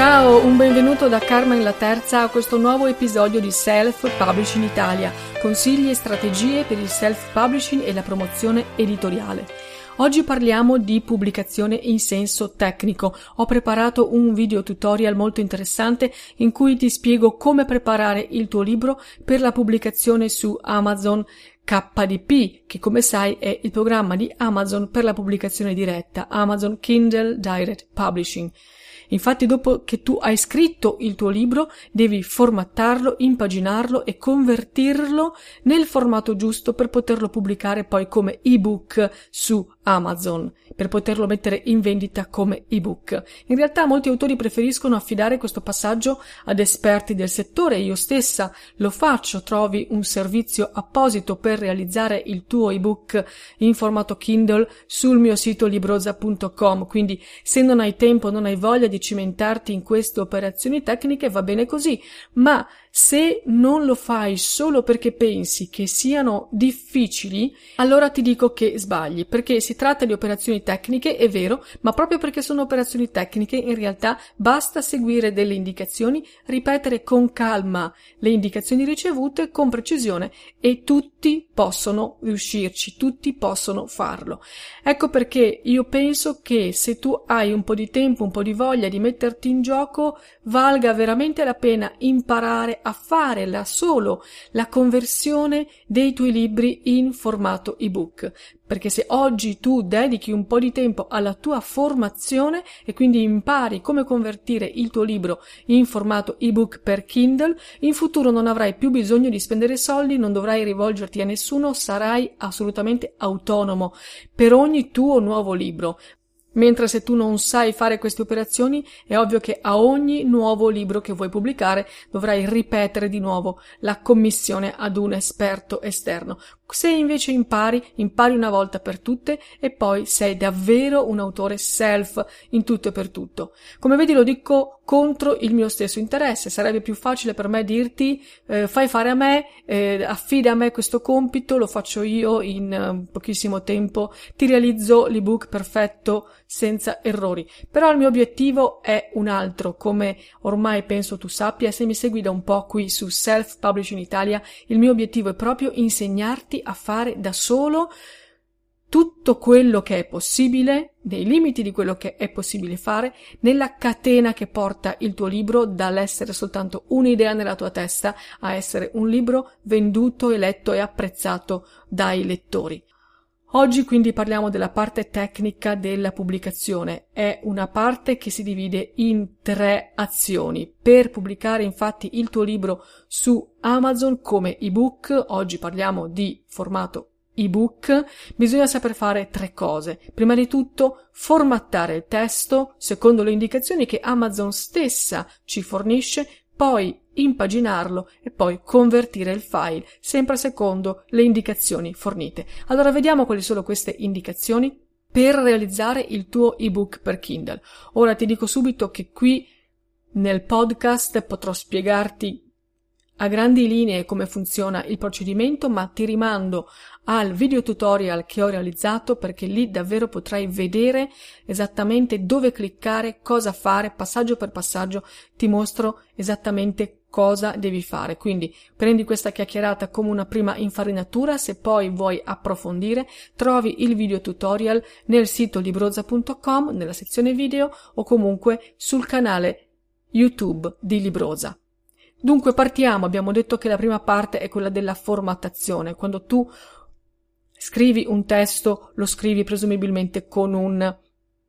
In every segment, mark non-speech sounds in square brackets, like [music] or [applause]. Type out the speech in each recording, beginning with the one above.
Ciao, un benvenuto da Carmen la Terza a questo nuovo episodio di Self Publishing Italia, consigli e strategie per il self-publishing e la promozione editoriale. Oggi parliamo di pubblicazione in senso tecnico. Ho preparato un video tutorial molto interessante in cui ti spiego come preparare il tuo libro per la pubblicazione su Amazon KDP, che come sai è il programma di Amazon per la pubblicazione diretta, Amazon Kindle Direct Publishing. Infatti dopo che tu hai scritto il tuo libro devi formattarlo, impaginarlo e convertirlo nel formato giusto per poterlo pubblicare poi come ebook su Amazon per poterlo mettere in vendita come ebook. In realtà molti autori preferiscono affidare questo passaggio ad esperti del settore, io stessa lo faccio, trovi un servizio apposito per realizzare il tuo ebook in formato Kindle sul mio sito libroza.com, quindi se non hai tempo, non hai voglia di cimentarti in queste operazioni tecniche va bene così, ma se non lo fai solo perché pensi che siano difficili, allora ti dico che sbagli, perché si tratta di operazioni tecniche, è vero, ma proprio perché sono operazioni tecniche, in realtà basta seguire delle indicazioni, ripetere con calma le indicazioni ricevute con precisione e tutti possono riuscirci, tutti possono farlo. Ecco perché io penso che se tu hai un po' di tempo, un po' di voglia di metterti in gioco, valga veramente la pena imparare a fare da solo la conversione dei tuoi libri in formato ebook. Perché se oggi tu dedichi un po' di tempo alla tua formazione e quindi impari come convertire il tuo libro in formato ebook per Kindle, in futuro non avrai più bisogno di spendere soldi, non dovrai rivolgerti a nessuno, sarai assolutamente autonomo per ogni tuo nuovo libro. Mentre se tu non sai fare queste operazioni, è ovvio che a ogni nuovo libro che vuoi pubblicare dovrai ripetere di nuovo la commissione ad un esperto esterno. Se invece impari, impari una volta per tutte e poi sei davvero un autore self in tutto e per tutto. Come vedi lo dico contro il mio stesso interesse. Sarebbe più facile per me dirti eh, fai fare a me, eh, affida a me questo compito, lo faccio io in eh, pochissimo tempo, ti realizzo l'ebook perfetto senza errori. Però il mio obiettivo è un altro, come ormai penso tu sappia, se mi segui da un po' qui su Self Publishing Italia, il mio obiettivo è proprio insegnarti a fare da solo tutto quello che è possibile, nei limiti di quello che è possibile fare, nella catena che porta il tuo libro dall'essere soltanto un'idea nella tua testa a essere un libro venduto, eletto e apprezzato dai lettori. Oggi quindi parliamo della parte tecnica della pubblicazione. È una parte che si divide in tre azioni. Per pubblicare infatti il tuo libro su Amazon come ebook, oggi parliamo di formato ebook, bisogna saper fare tre cose. Prima di tutto formattare il testo secondo le indicazioni che Amazon stessa ci fornisce, poi impaginarlo e poi convertire il file, sempre secondo le indicazioni fornite. Allora vediamo quali sono queste indicazioni per realizzare il tuo ebook per Kindle. Ora ti dico subito che qui nel podcast potrò spiegarti a grandi linee come funziona il procedimento, ma ti rimando al video tutorial che ho realizzato perché lì davvero potrai vedere esattamente dove cliccare, cosa fare, passaggio per passaggio ti mostro esattamente cosa devi fare. Quindi prendi questa chiacchierata come una prima infarinatura, se poi vuoi approfondire, trovi il video tutorial nel sito libroza.com, nella sezione video o comunque sul canale YouTube di Libroza. Dunque partiamo, abbiamo detto che la prima parte è quella della formattazione, quando tu scrivi un testo, lo scrivi presumibilmente con un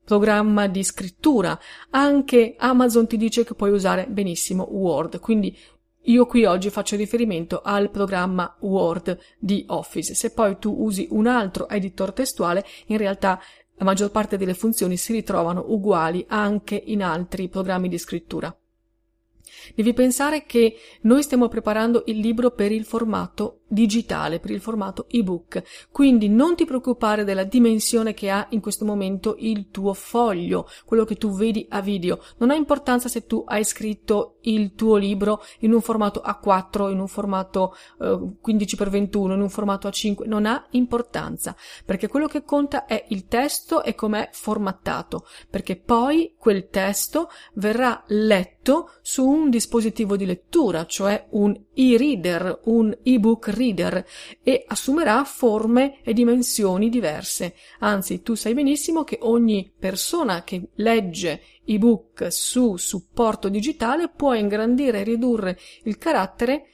programma di scrittura. Anche Amazon ti dice che puoi usare benissimo Word, quindi io qui oggi faccio riferimento al programma Word di Office. Se poi tu usi un altro editor testuale, in realtà la maggior parte delle funzioni si ritrovano uguali anche in altri programmi di scrittura. Devi pensare che noi stiamo preparando il libro per il formato digitale, per il formato ebook, quindi non ti preoccupare della dimensione che ha in questo momento il tuo foglio, quello che tu vedi a video. Non ha importanza se tu hai scritto il tuo libro in un formato A4, in un formato eh, 15x21, in un formato A5, non ha importanza, perché quello che conta è il testo e com'è formattato, perché poi quel testo verrà letto su un dispositivo di lettura, cioè un e-reader, un ebook reader e assumerà forme e dimensioni diverse. Anzi, tu sai benissimo che ogni persona che legge ebook su supporto digitale può ingrandire e ridurre il carattere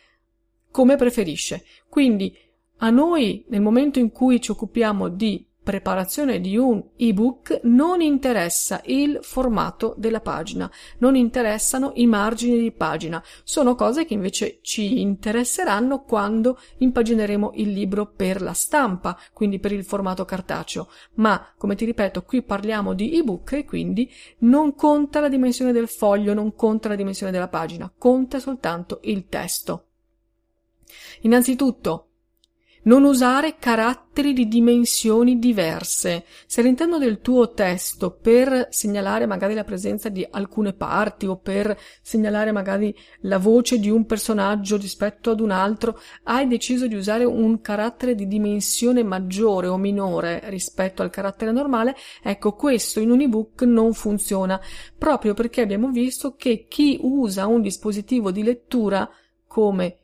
come preferisce. Quindi a noi, nel momento in cui ci occupiamo di preparazione di un ebook non interessa il formato della pagina, non interessano i margini di pagina, sono cose che invece ci interesseranno quando impagineremo il libro per la stampa, quindi per il formato cartaceo. Ma, come ti ripeto, qui parliamo di ebook e quindi non conta la dimensione del foglio, non conta la dimensione della pagina, conta soltanto il testo. Innanzitutto, non usare caratteri di dimensioni diverse. Se all'interno del tuo testo per segnalare magari la presenza di alcune parti o per segnalare magari la voce di un personaggio rispetto ad un altro, hai deciso di usare un carattere di dimensione maggiore o minore rispetto al carattere normale, ecco questo in un ebook non funziona, proprio perché abbiamo visto che chi usa un dispositivo di lettura come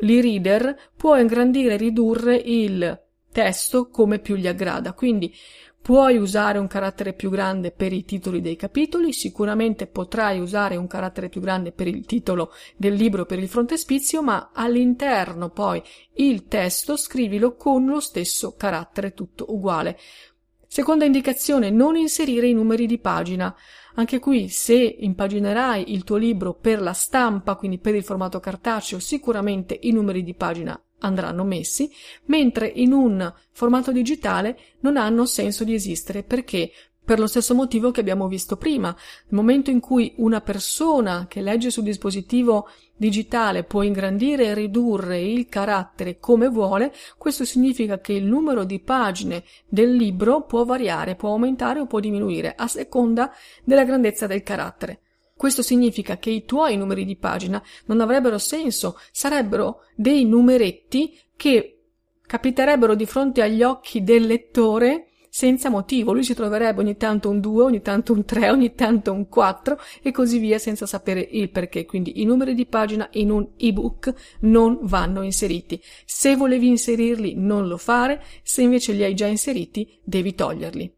l'e-reader può ingrandire e ridurre il testo come più gli aggrada. Quindi puoi usare un carattere più grande per i titoli dei capitoli, sicuramente potrai usare un carattere più grande per il titolo del libro per il frontespizio, ma all'interno poi il testo scrivilo con lo stesso carattere tutto uguale. Seconda indicazione, non inserire i numeri di pagina. Anche qui, se impaginerai il tuo libro per la stampa, quindi per il formato cartaceo, sicuramente i numeri di pagina andranno messi, mentre in un formato digitale non hanno senso di esistere perché per lo stesso motivo che abbiamo visto prima. Nel momento in cui una persona che legge sul dispositivo digitale può ingrandire e ridurre il carattere come vuole, questo significa che il numero di pagine del libro può variare, può aumentare o può diminuire a seconda della grandezza del carattere. Questo significa che i tuoi numeri di pagina non avrebbero senso, sarebbero dei numeretti che capiterebbero di fronte agli occhi del lettore senza motivo. Lui si troverebbe ogni tanto un 2, ogni tanto un 3, ogni tanto un 4 e così via senza sapere il perché. Quindi i numeri di pagina in un ebook non vanno inseriti. Se volevi inserirli non lo fare, se invece li hai già inseriti devi toglierli.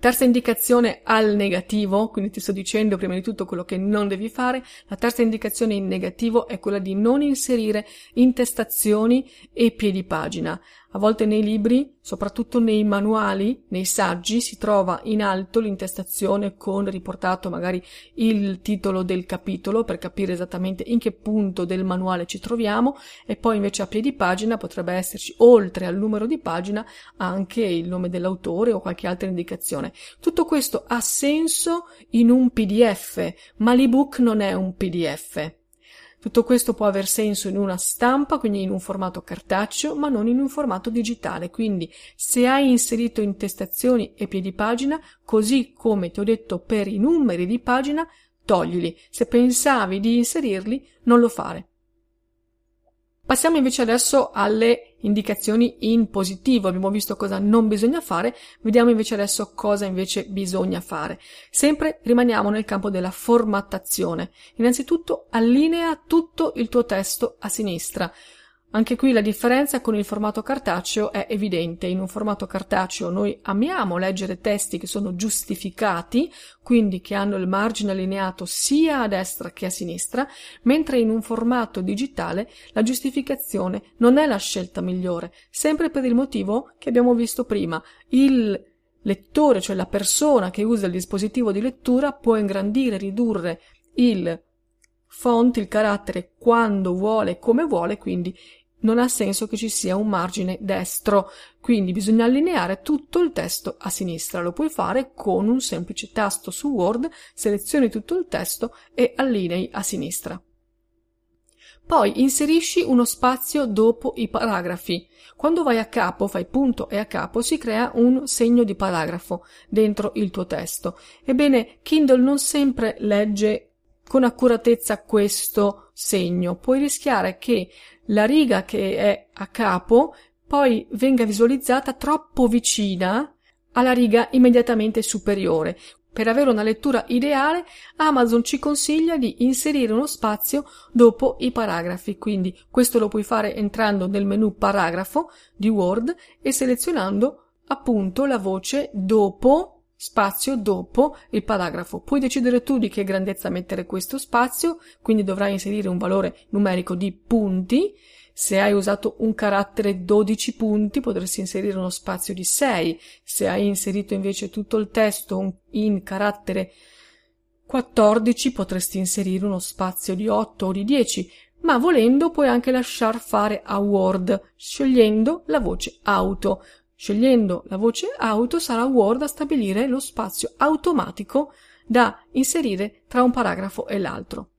Terza indicazione al negativo, quindi ti sto dicendo prima di tutto quello che non devi fare. La terza indicazione in negativo è quella di non inserire intestazioni e piedi pagina. A volte nei libri, soprattutto nei manuali, nei saggi, si trova in alto l'intestazione con riportato magari il titolo del capitolo per capire esattamente in che punto del manuale ci troviamo e poi invece a piedi pagina potrebbe esserci oltre al numero di pagina anche il nome dell'autore o qualche altra indicazione. Tutto questo ha senso in un PDF, ma l'ebook non è un PDF. Tutto questo può aver senso in una stampa, quindi in un formato cartaceo, ma non in un formato digitale. Quindi, se hai inserito intestazioni e piedi pagina, così come ti ho detto per i numeri di pagina, toglili. Se pensavi di inserirli, non lo fare. Passiamo invece adesso alle indicazioni in positivo. Abbiamo visto cosa non bisogna fare, vediamo invece adesso cosa invece bisogna fare. Sempre rimaniamo nel campo della formattazione. Innanzitutto allinea tutto il tuo testo a sinistra. Anche qui la differenza con il formato cartaceo è evidente. In un formato cartaceo noi amiamo leggere testi che sono giustificati, quindi che hanno il margine allineato sia a destra che a sinistra, mentre in un formato digitale la giustificazione non è la scelta migliore, sempre per il motivo che abbiamo visto prima. Il lettore, cioè la persona che usa il dispositivo di lettura, può ingrandire, ridurre il font, il carattere quando vuole, come vuole, quindi non ha senso che ci sia un margine destro, quindi bisogna allineare tutto il testo a sinistra. Lo puoi fare con un semplice tasto su Word, selezioni tutto il testo e allinei a sinistra. Poi inserisci uno spazio dopo i paragrafi. Quando vai a capo, fai punto e a capo, si crea un segno di paragrafo dentro il tuo testo. Ebbene, Kindle non sempre legge con accuratezza questo segno. Puoi rischiare che la riga che è a capo poi venga visualizzata troppo vicina alla riga immediatamente superiore. Per avere una lettura ideale, Amazon ci consiglia di inserire uno spazio dopo i paragrafi, quindi questo lo puoi fare entrando nel menu paragrafo di Word e selezionando appunto la voce dopo spazio dopo il paragrafo. Puoi decidere tu di che grandezza mettere questo spazio, quindi dovrai inserire un valore numerico di punti. Se hai usato un carattere 12 punti potresti inserire uno spazio di 6. Se hai inserito invece tutto il testo in carattere 14 potresti inserire uno spazio di 8 o di 10, ma volendo puoi anche lasciar fare a Word, scegliendo la voce auto. Scegliendo la voce auto sarà Word a stabilire lo spazio automatico da inserire tra un paragrafo e l'altro.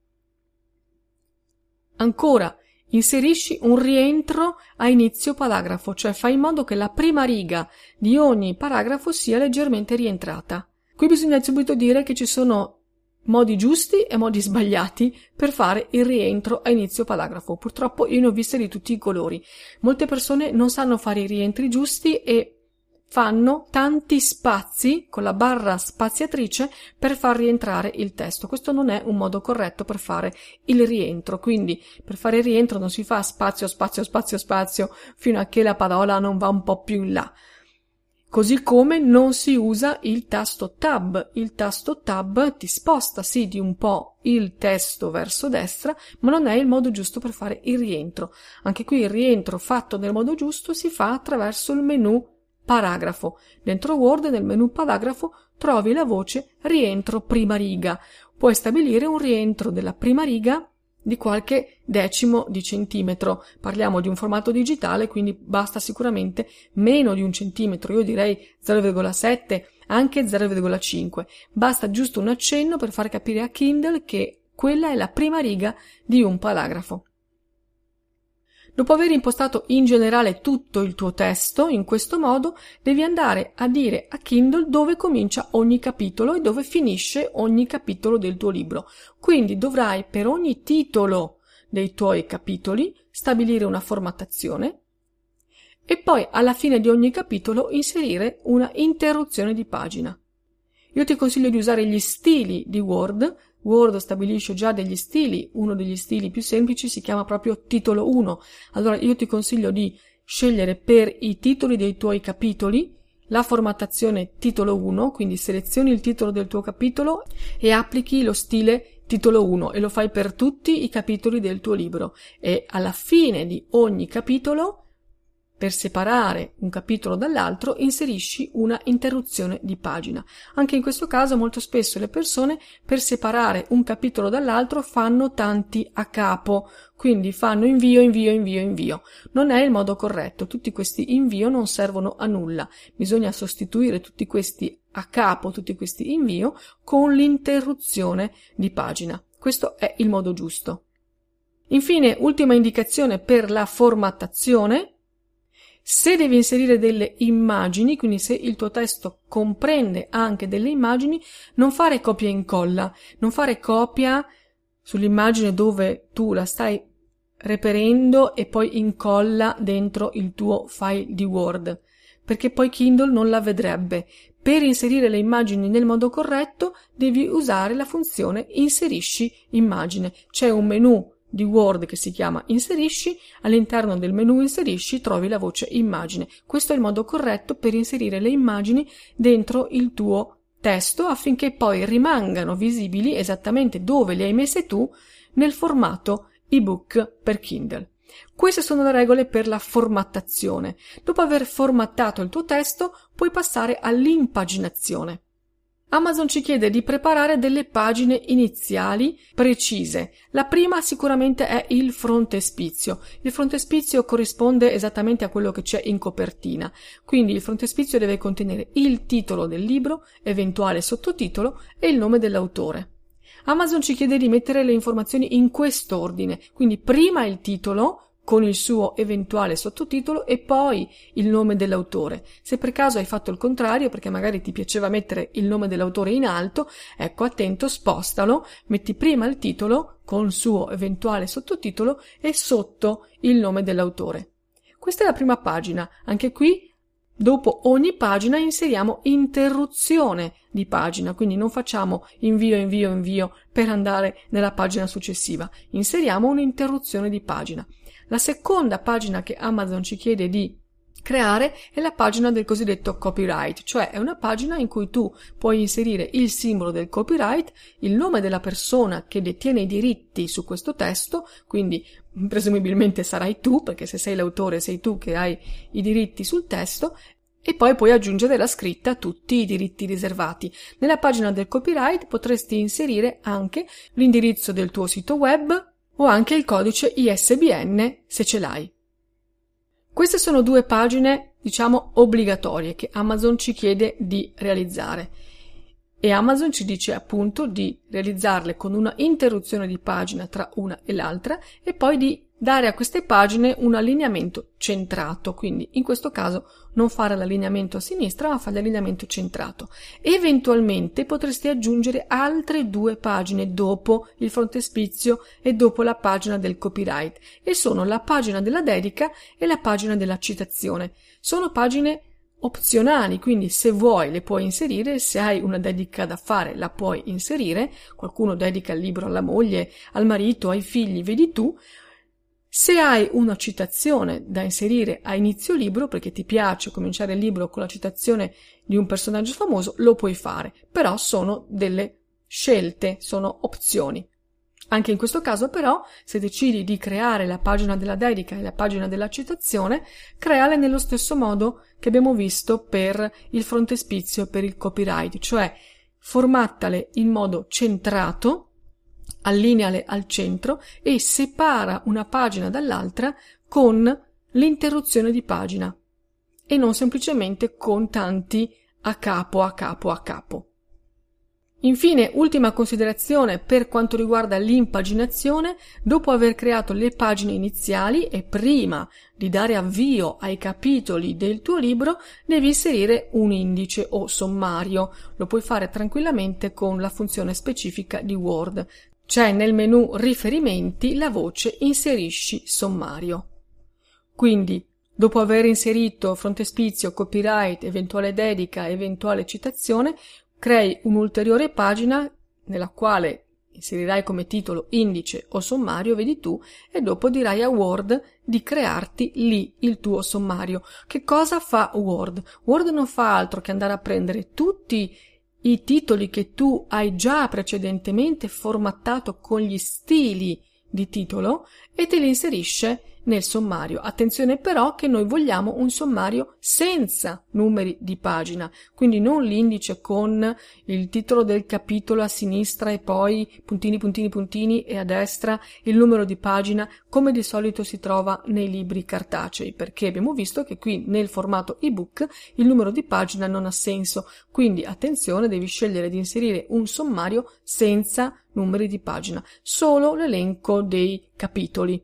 Ancora, inserisci un rientro a inizio paragrafo, cioè fai in modo che la prima riga di ogni paragrafo sia leggermente rientrata. Qui bisogna subito dire che ci sono modi giusti e modi sbagliati per fare il rientro a inizio paragrafo. Purtroppo io ne ho viste di tutti i colori. Molte persone non sanno fare i rientri giusti e fanno tanti spazi con la barra spaziatrice per far rientrare il testo. Questo non è un modo corretto per fare il rientro. Quindi per fare il rientro non si fa spazio, spazio, spazio, spazio fino a che la parola non va un po' più in là. Così come non si usa il tasto tab. Il tasto tab ti sposta sì di un po' il testo verso destra, ma non è il modo giusto per fare il rientro. Anche qui il rientro fatto nel modo giusto si fa attraverso il menu paragrafo. Dentro Word nel menu paragrafo trovi la voce rientro prima riga. Puoi stabilire un rientro della prima riga di qualche decimo di centimetro. Parliamo di un formato digitale, quindi basta sicuramente meno di un centimetro, io direi 0,7, anche 0,5. Basta giusto un accenno per far capire a Kindle che quella è la prima riga di un paragrafo. Dopo aver impostato in generale tutto il tuo testo in questo modo, devi andare a dire a Kindle dove comincia ogni capitolo e dove finisce ogni capitolo del tuo libro. Quindi dovrai per ogni titolo dei tuoi capitoli stabilire una formattazione e poi alla fine di ogni capitolo inserire una interruzione di pagina. Io ti consiglio di usare gli stili di Word Word stabilisce già degli stili, uno degli stili più semplici si chiama proprio titolo 1. Allora io ti consiglio di scegliere per i titoli dei tuoi capitoli la formattazione titolo 1, quindi selezioni il titolo del tuo capitolo e applichi lo stile titolo 1 e lo fai per tutti i capitoli del tuo libro e alla fine di ogni capitolo per separare un capitolo dall'altro inserisci una interruzione di pagina. Anche in questo caso molto spesso le persone per separare un capitolo dall'altro fanno tanti a capo, quindi fanno invio, invio, invio, invio. Non è il modo corretto, tutti questi invio non servono a nulla. Bisogna sostituire tutti questi a capo, tutti questi invio con l'interruzione di pagina. Questo è il modo giusto. Infine, ultima indicazione per la formattazione, se devi inserire delle immagini, quindi se il tuo testo comprende anche delle immagini, non fare copia e incolla, non fare copia sull'immagine dove tu la stai reperendo e poi incolla dentro il tuo file di Word, perché poi Kindle non la vedrebbe. Per inserire le immagini nel modo corretto devi usare la funzione inserisci immagine. C'è un menu di Word che si chiama Inserisci, all'interno del menu Inserisci trovi la voce Immagine. Questo è il modo corretto per inserire le immagini dentro il tuo testo affinché poi rimangano visibili esattamente dove le hai messe tu nel formato ebook per Kindle. Queste sono le regole per la formattazione. Dopo aver formattato il tuo testo, puoi passare all'impaginazione. Amazon ci chiede di preparare delle pagine iniziali precise. La prima sicuramente è il frontespizio. Il frontespizio corrisponde esattamente a quello che c'è in copertina. Quindi il frontespizio deve contenere il titolo del libro, eventuale sottotitolo e il nome dell'autore. Amazon ci chiede di mettere le informazioni in quest'ordine, quindi prima il titolo, con il suo eventuale sottotitolo e poi il nome dell'autore. Se per caso hai fatto il contrario, perché magari ti piaceva mettere il nome dell'autore in alto, ecco attento, spostalo, metti prima il titolo con il suo eventuale sottotitolo e sotto il nome dell'autore. Questa è la prima pagina. Anche qui Dopo ogni pagina inseriamo interruzione di pagina, quindi non facciamo invio, invio, invio per andare nella pagina successiva. Inseriamo un'interruzione di pagina. La seconda pagina che Amazon ci chiede di creare è la pagina del cosiddetto copyright, cioè è una pagina in cui tu puoi inserire il simbolo del copyright, il nome della persona che detiene i diritti su questo testo, quindi presumibilmente sarai tu, perché se sei l'autore sei tu che hai i diritti sul testo, e poi puoi aggiungere la scritta tutti i diritti riservati. Nella pagina del copyright potresti inserire anche l'indirizzo del tuo sito web, o anche il codice ISBN se ce l'hai. Queste sono due pagine, diciamo, obbligatorie che Amazon ci chiede di realizzare e Amazon ci dice appunto di realizzarle con una interruzione di pagina tra una e l'altra e poi di dare a queste pagine un allineamento centrato, quindi in questo caso non fare l'allineamento a sinistra ma fare l'allineamento centrato. Eventualmente potresti aggiungere altre due pagine dopo il frontespizio e dopo la pagina del copyright e sono la pagina della dedica e la pagina della citazione. Sono pagine opzionali, quindi se vuoi le puoi inserire, se hai una dedica da fare la puoi inserire, qualcuno dedica il libro alla moglie, al marito, ai figli, vedi tu, se hai una citazione da inserire a inizio libro, perché ti piace cominciare il libro con la citazione di un personaggio famoso, lo puoi fare, però sono delle scelte, sono opzioni. Anche in questo caso però, se decidi di creare la pagina della dedica e la pagina della citazione, creale nello stesso modo che abbiamo visto per il frontespizio e per il copyright, cioè formattale in modo centrato, allineale al centro e separa una pagina dall'altra con l'interruzione di pagina e non semplicemente con tanti a capo, a capo, a capo. Infine, ultima considerazione per quanto riguarda l'impaginazione, dopo aver creato le pagine iniziali e prima di dare avvio ai capitoli del tuo libro, devi inserire un indice o sommario. Lo puoi fare tranquillamente con la funzione specifica di Word. C'è nel menu riferimenti la voce inserisci sommario. Quindi, dopo aver inserito frontespizio, copyright, eventuale dedica, eventuale citazione, crei un'ulteriore pagina nella quale inserirai come titolo indice o sommario, vedi tu, e dopo dirai a Word di crearti lì il tuo sommario. Che cosa fa Word? Word non fa altro che andare a prendere tutti i titoli che tu hai già precedentemente formattato con gli stili di titolo e te li inserisce nel sommario. Attenzione però che noi vogliamo un sommario senza numeri di pagina, quindi non l'indice con il titolo del capitolo a sinistra e poi puntini puntini puntini e a destra il numero di pagina come di solito si trova nei libri cartacei, perché abbiamo visto che qui nel formato ebook il numero di pagina non ha senso, quindi attenzione devi scegliere di inserire un sommario senza numeri di pagina, solo l'elenco dei capitoli.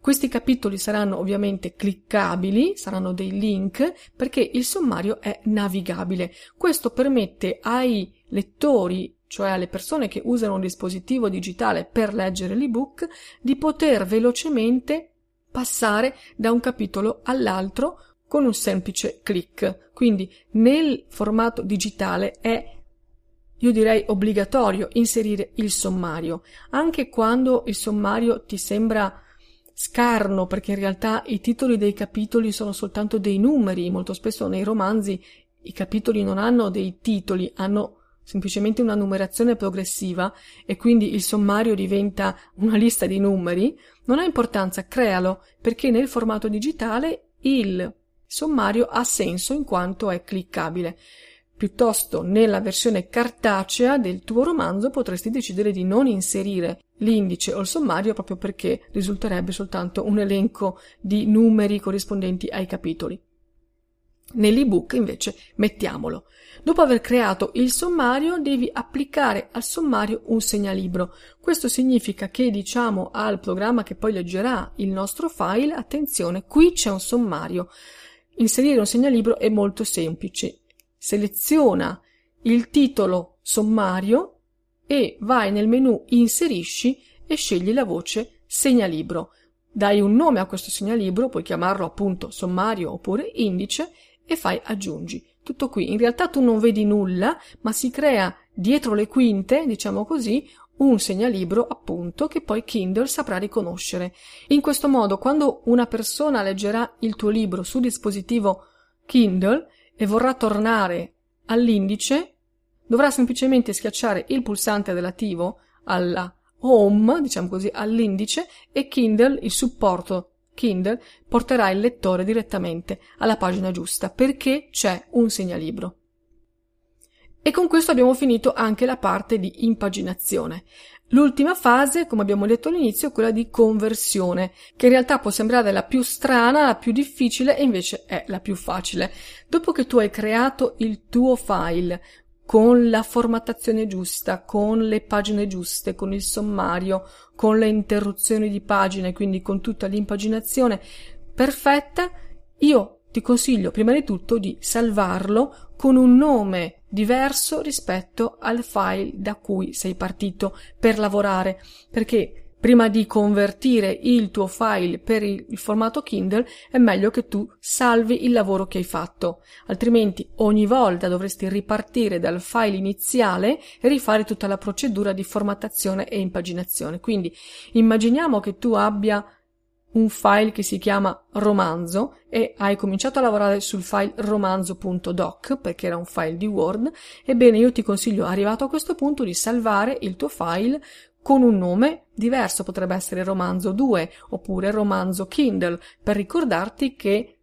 Questi capitoli saranno ovviamente cliccabili, saranno dei link perché il sommario è navigabile. Questo permette ai lettori cioè alle persone che usano un dispositivo digitale per leggere l'ebook, di poter velocemente passare da un capitolo all'altro con un semplice clic. Quindi nel formato digitale è io direi obbligatorio inserire il sommario, anche quando il sommario ti sembra scarno, perché in realtà i titoli dei capitoli sono soltanto dei numeri, molto spesso nei romanzi i capitoli non hanno dei titoli, hanno semplicemente una numerazione progressiva e quindi il sommario diventa una lista di numeri, non ha importanza, crealo, perché nel formato digitale il sommario ha senso in quanto è cliccabile. Piuttosto nella versione cartacea del tuo romanzo potresti decidere di non inserire l'indice o il sommario proprio perché risulterebbe soltanto un elenco di numeri corrispondenti ai capitoli. Nell'ebook invece mettiamolo. Dopo aver creato il sommario devi applicare al sommario un segnalibro. Questo significa che diciamo al programma che poi leggerà il nostro file attenzione, qui c'è un sommario. Inserire un segnalibro è molto semplice. Seleziona il titolo sommario e vai nel menu inserisci e scegli la voce segnalibro. Dai un nome a questo segnalibro, puoi chiamarlo appunto sommario oppure indice e fai aggiungi. Tutto qui. In realtà tu non vedi nulla, ma si crea dietro le quinte, diciamo così, un segnalibro appunto che poi Kindle saprà riconoscere. In questo modo, quando una persona leggerà il tuo libro su dispositivo Kindle e vorrà tornare all'indice, dovrà semplicemente schiacciare il pulsante relativo alla home, diciamo così, all'indice e Kindle, il supporto Kindle porterà il lettore direttamente alla pagina giusta perché c'è un segnalibro. E con questo abbiamo finito anche la parte di impaginazione. L'ultima fase, come abbiamo detto all'inizio, è quella di conversione, che in realtà può sembrare la più strana, la più difficile e invece è la più facile. Dopo che tu hai creato il tuo file, con la formattazione giusta, con le pagine giuste, con il sommario, con le interruzioni di pagine, quindi con tutta l'impaginazione perfetta, io ti consiglio prima di tutto di salvarlo con un nome diverso rispetto al file da cui sei partito per lavorare, perché prima di convertire il tuo file per il, formato Kindle è meglio che tu salvi il lavoro che hai fatto, altrimenti ogni volta dovresti ripartire dal file iniziale e rifare tutta la procedura di formattazione e impaginazione. Quindi immaginiamo che tu abbia un file che si chiama romanzo e hai cominciato a lavorare sul file romanzo.doc perché era un file di Word, ebbene io ti consiglio arrivato a questo punto di salvare il tuo file con un nome diverso, potrebbe essere romanzo 2 oppure romanzo Kindle, per ricordarti che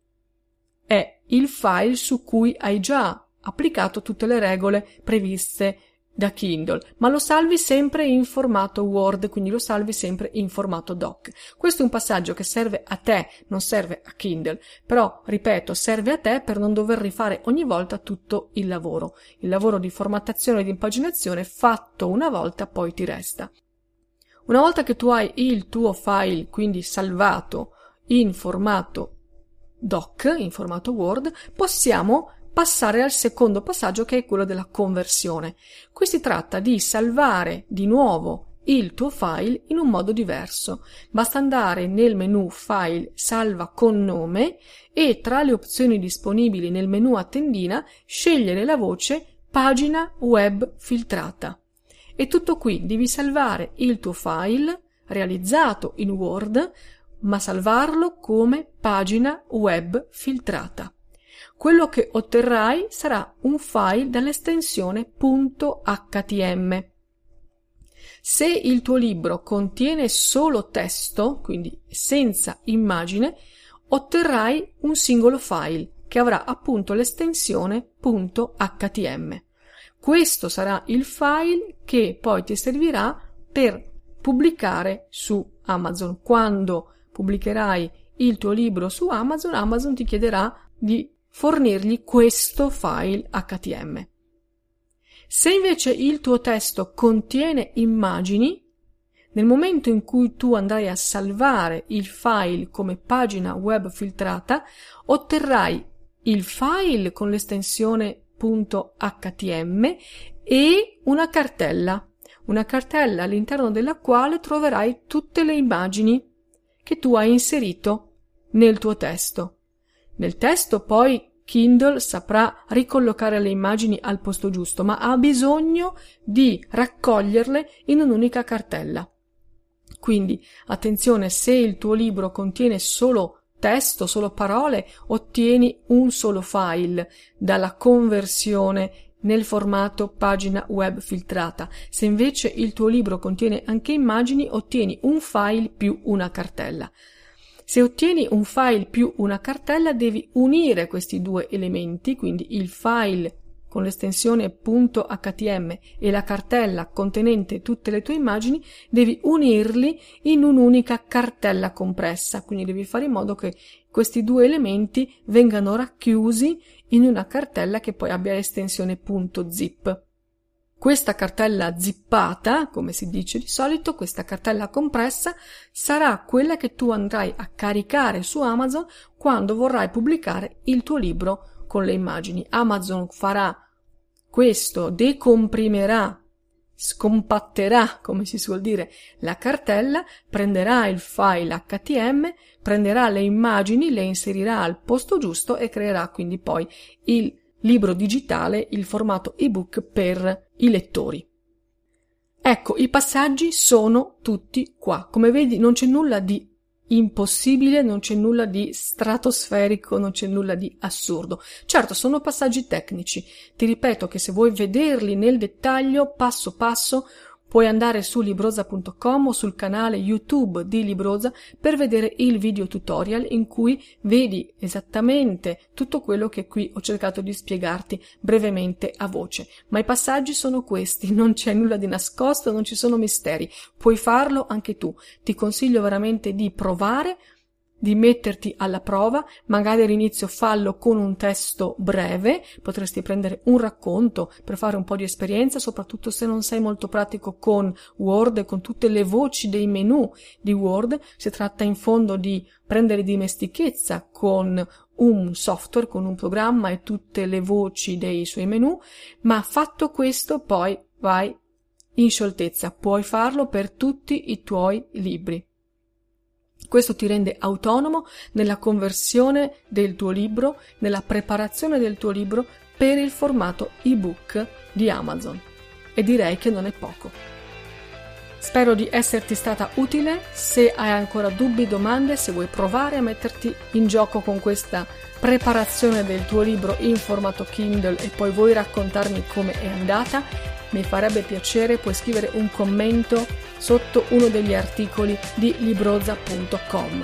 è il file su cui hai già applicato tutte le regole previste da Kindle, ma lo salvi sempre in formato Word, quindi lo salvi sempre in formato doc. Questo è un passaggio che serve a te, non serve a Kindle, però, ripeto, serve a te per non dover rifare ogni volta tutto il lavoro. Il lavoro di formattazione e di impaginazione fatto una volta poi ti resta. Una volta che tu hai il tuo file quindi salvato in formato doc, in formato Word, possiamo passare al secondo passaggio che è quello della conversione. Qui si tratta di salvare di nuovo il tuo file in un modo diverso. Basta andare nel menu File Salva con nome e tra le opzioni disponibili nel menu a tendina scegliere la voce Pagina web filtrata. E tutto qui, devi salvare il tuo file realizzato in Word, ma salvarlo come pagina web filtrata. Quello che otterrai sarà un file dall'estensione .htm. Se il tuo libro contiene solo testo, quindi senza immagine, otterrai un singolo file che avrà appunto l'estensione .htm. Questo sarà il file che poi ti servirà per pubblicare su Amazon. Quando pubblicherai il tuo libro su Amazon, Amazon ti chiederà di fornirgli questo file HTML. Se invece il tuo testo contiene immagini, nel momento in cui tu andrai a salvare il file come pagina web filtrata, otterrai il file con l'estensione .htm e una cartella, una cartella all'interno della quale troverai tutte le immagini che tu hai inserito nel tuo testo. Nel testo poi Kindle saprà ricollocare le immagini al posto giusto, ma ha bisogno di raccoglierle in un'unica cartella. Quindi attenzione, se il tuo libro contiene solo testo, solo parole, ottieni un solo file dalla conversione nel formato pagina web filtrata. Se invece il tuo libro contiene anche immagini, ottieni un file più una cartella. Se ottieni un file più una cartella, devi unire questi due elementi, quindi il file con l'estensione .htm e la cartella contenente tutte le tue immagini, devi unirli in un'unica cartella compressa, quindi devi fare in modo che questi due elementi vengano racchiusi in una cartella che poi abbia l'estensione .zip. Questa cartella zippata, come si dice di solito, questa cartella compressa, sarà quella che tu andrai a caricare su Amazon quando vorrai pubblicare il tuo libro con le immagini. Amazon farà questo, decomprimerà, scompatterà, come si suol dire, la cartella, prenderà il file HTM, prenderà le immagini, le inserirà al posto giusto e creerà quindi poi il libro digitale, il formato ebook per i lettori. Ecco, i passaggi sono tutti qua. Come vedi non c'è nulla di impossibile, non c'è nulla di stratosferico, non c'è nulla di assurdo. Certo, sono passaggi tecnici. Ti ripeto che se vuoi vederli nel dettaglio, passo passo, Puoi andare su libroza.com o sul canale YouTube di Libroza per vedere il video tutorial in cui vedi esattamente tutto quello che qui ho cercato di spiegarti brevemente a voce. Ma i passaggi sono questi, [laughs] non c'è nulla di nascosto, non ci sono misteri. Puoi farlo anche tu. Ti consiglio veramente di provare di metterti alla prova, magari all'inizio fallo con un testo breve, potresti prendere un racconto per fare un po' di esperienza, soprattutto se non sei molto pratico con Word e con tutte le voci dei menu di Word, si tratta in fondo di prendere dimestichezza con un software, con un programma e tutte le voci dei suoi menu, ma fatto questo poi vai in scioltezza, puoi farlo per tutti i tuoi libri. Questo ti rende autonomo nella conversione del tuo libro, nella preparazione del tuo libro per il formato ebook di Amazon. E direi che non è poco. Spero di esserti stata utile. Se hai ancora dubbi, domande, se vuoi provare a metterti in gioco con questa preparazione del tuo libro in formato Kindle e poi vuoi raccontarmi come è andata, mi farebbe piacere, puoi scrivere un commento sotto uno degli articoli di libroza.com.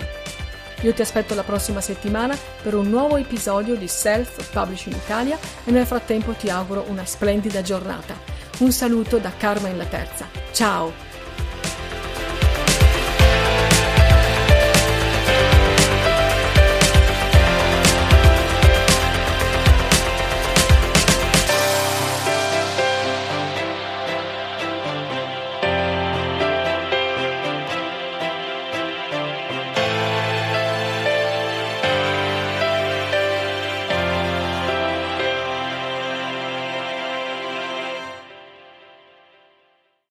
Io ti aspetto la prossima settimana per un nuovo episodio di Self Publishing Italia e nel frattempo ti auguro una splendida giornata. Un saluto da Carmen la Terza. Ciao!